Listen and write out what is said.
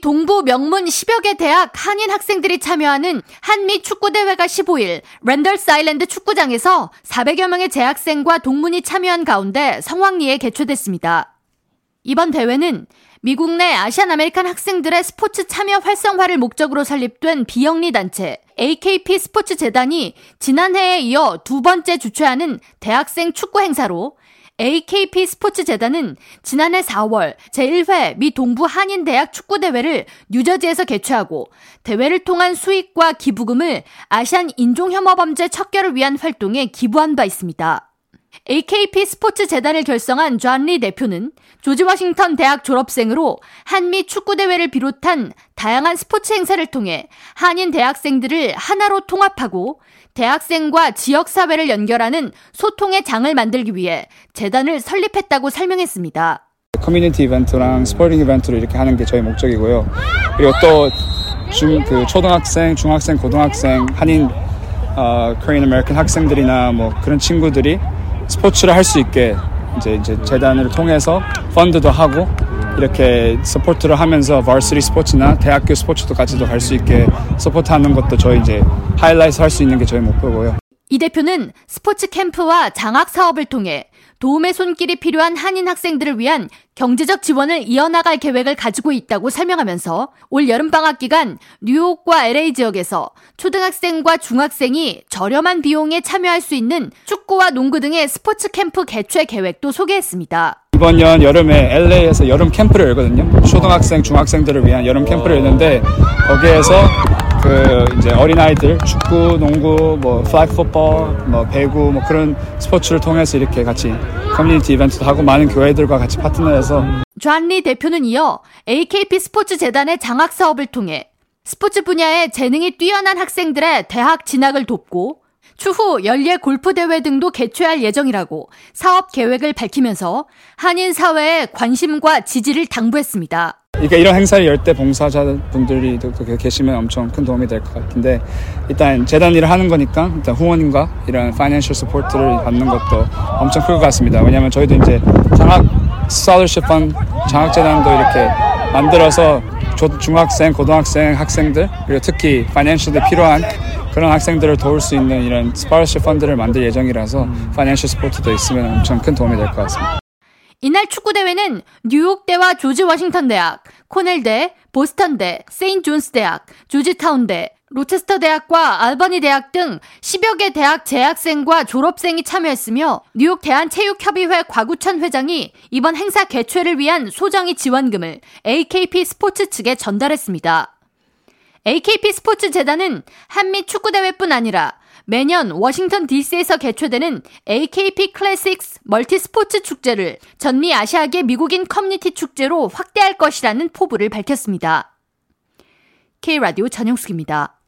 동부 명문 10여 개 대학 한인 학생들이 참여하는 한미 축구대회가 15일 랜덜스 아일랜드 축구장에서 400여 명의 재학생과 동문이 참여한 가운데 성황리에 개최됐습니다. 이번 대회는 미국 내 Asian American 학생들의 스포츠 참여 활성화를 목적으로 설립된 비영리 단체 AKP 스포츠 재단이 지난해에 이어 두 번째 주최하는 대학생 축구 행사로 AKP 스포츠 재단은 지난해 4월 제1회 미 동부 한인 대학 축구 대회를 뉴저지에서 개최하고 대회를 통한 수익과 기부금을 아시안 인종 혐오 범죄 척결을 위한 활동에 기부한 바 있습니다. AKP 스포츠 재단을 결성한 존리 대표는 조지 워싱턴 대학 졸업생으로 한미 축구대회를 비롯한 다양한 스포츠 행사를 통해 한인 대학생들을 하나로 통합하고 대학생과 지역사회를 연결하는 소통의 장을 만들기 위해 재단을 설립했다고 설명했습니다. 커뮤니티 이벤트랑 sporting 이벤트로 이렇게 하는 게 저희 목적이고요. 그리고 또 중, 그 초등학생, 중학생, 고등학생, 한인, 어, Korean American 학생들이나 뭐 그런 친구들이 스포츠를 할 수 있게 이제, 이제 재단을 통해서 펀드도 하고 이렇게 support를 하면서 varsity 스포츠나 대학교 스포츠도 같이도 갈 수 있게 support하는 것도 저희 이제 하이라이트 할 수 있는 게 저희 목표고요. 이 대표는 스포츠 캠프와 장학 사업을 통해 도움의 손길이 필요한 한인 학생들을 위한 경제적 지원을 이어나갈 계획을 가지고 있다고 설명하면서 올 여름방학 기간 뉴욕과 LA 지역에서 초등학생과 중학생이 저렴한 비용에 참여할 수 있는 축구와 농구 등의 스포츠 캠프 개최 계획도 소개했습니다. 이번 년 여름에 LA에서 여름 캠프를 열거든요. 초등학생, 중학생들을 위한 여름 캠프를 열는데 거기에서 그 이제 어린아이들 축구, 농구, 뭐 flag football, 뭐 배구 뭐 그런 스포츠를 통해서 이렇게 같이 커뮤니티 이벤트도 하고 많은 교회들과 같이 파트너해서 존리 대표는 이어 AKP 스포츠 재단의 장학 사업을 통해 스포츠 분야에 재능이 뛰어난 학생들의 대학 진학을 돕고 추후 연례 골프 대회 등도 개최할 예정이라고 사업 계획을 밝히면서 한인 사회의 관심과 지지를 당부했습니다. 그러니까 이런 행사를 열 때 봉사자분들이 계시면 엄청 큰 도움이 될 것 같은데 일단 재단 일을 하는 거니까 일단 후원인과 이런 financial support를 받는 것도 엄청 클 것 같습니다. 왜냐하면 저희도 이제 장학 scholarship fund 장학재단도 이렇게 만들어서 중학생, 고등학생, 학생들 그리고 특히 financial에 필요한 그런 학생들을 도울 수 있는 이런 scholarship 펀드를 만들 예정이라서 financial support도 있으면 엄청 큰 도움이 될 것 같습니다. 이날 축구대회는 뉴욕대와 조지 워싱턴 대학, 코넬대, 보스턴대, 세인트 존스 대학, 조지타운대, 로체스터 대학과 알버니 대학 등 10여 개 대학 재학생과 졸업생이 참여했으며 뉴욕 대한체육협의회 곽우천 회장이 이번 행사 개최를 위한 소정의 지원금을 AKP 스포츠 측에 전달했습니다. AKP 스포츠 재단은 한미 축구대회뿐 아니라 매년 워싱턴 DC에서 개최되는 AKP Classics multi 스포츠 축제를 전미 아시아계 미국인 커뮤니티 축제로 확대할 것이라는 포부를 밝혔습니다. K라디오 전영숙입니다.